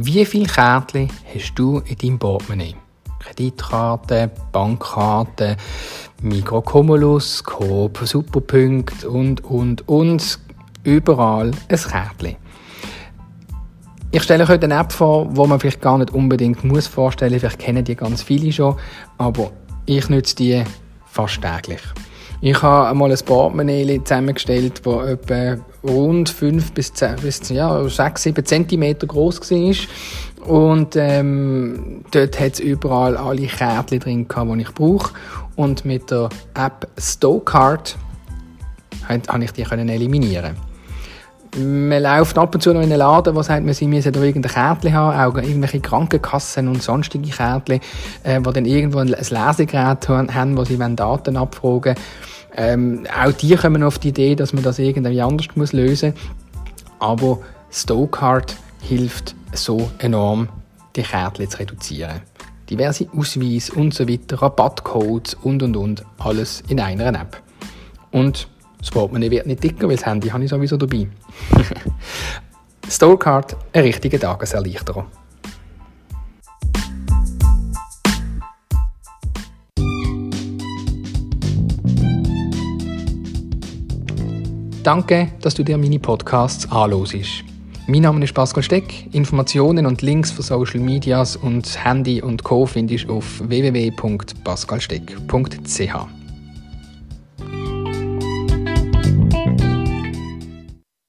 Wie viele Kärtchen hast du in deinem Portemonnaie? Kreditkarte, Bankkarte, Mikrocumulus, Coop, Superpunkt und, und, und. Überall ein Kärtchen. Ich stelle euch heute eine App vor, wo man vielleicht gar nicht unbedingt muss vorstellen. Vielleicht kennen die ganz viele schon, aber ich nutze die fast täglich. Ich habe einmal ein Portemonnaie zusammengestellt, das etwa rund 5 bis, 10, bis ja, 6, 7 cm groß war. Und ähm, dort hat es überall alle Kärtchen drin, die ich brauche. Und mit der App Stowcard konnte ich die eliminieren. Man läuft ab und zu noch in einen Laden, wo sagt, man, sie müssen da irgendein Kärtchen haben, auch irgendwelche Krankenkassen und sonstige Kärtchen, äh, die dann irgendwo ein Lesegerät haben, wo sie Daten abfragen wollen. Ähm, auch die kommen auf die Idee, dass man das irgendwie anders muss lösen muss. Aber Stowcard hilft so enorm, die Kärtchen zu reduzieren. Diverse Ausweise und so weiter, Rabattcodes und und und, alles in einer App. Und das Portemonnaie wird nicht dicker, weil das Handy habe ich sowieso dabei. Storecard, ein richtiger Tageserleichterung. Danke, dass du dir meine Podcasts anhörst. Mein Name ist Pascal Steck. Informationen und Links für Social Medias und Handy und Co. findest du auf www.pascalsteck.ch.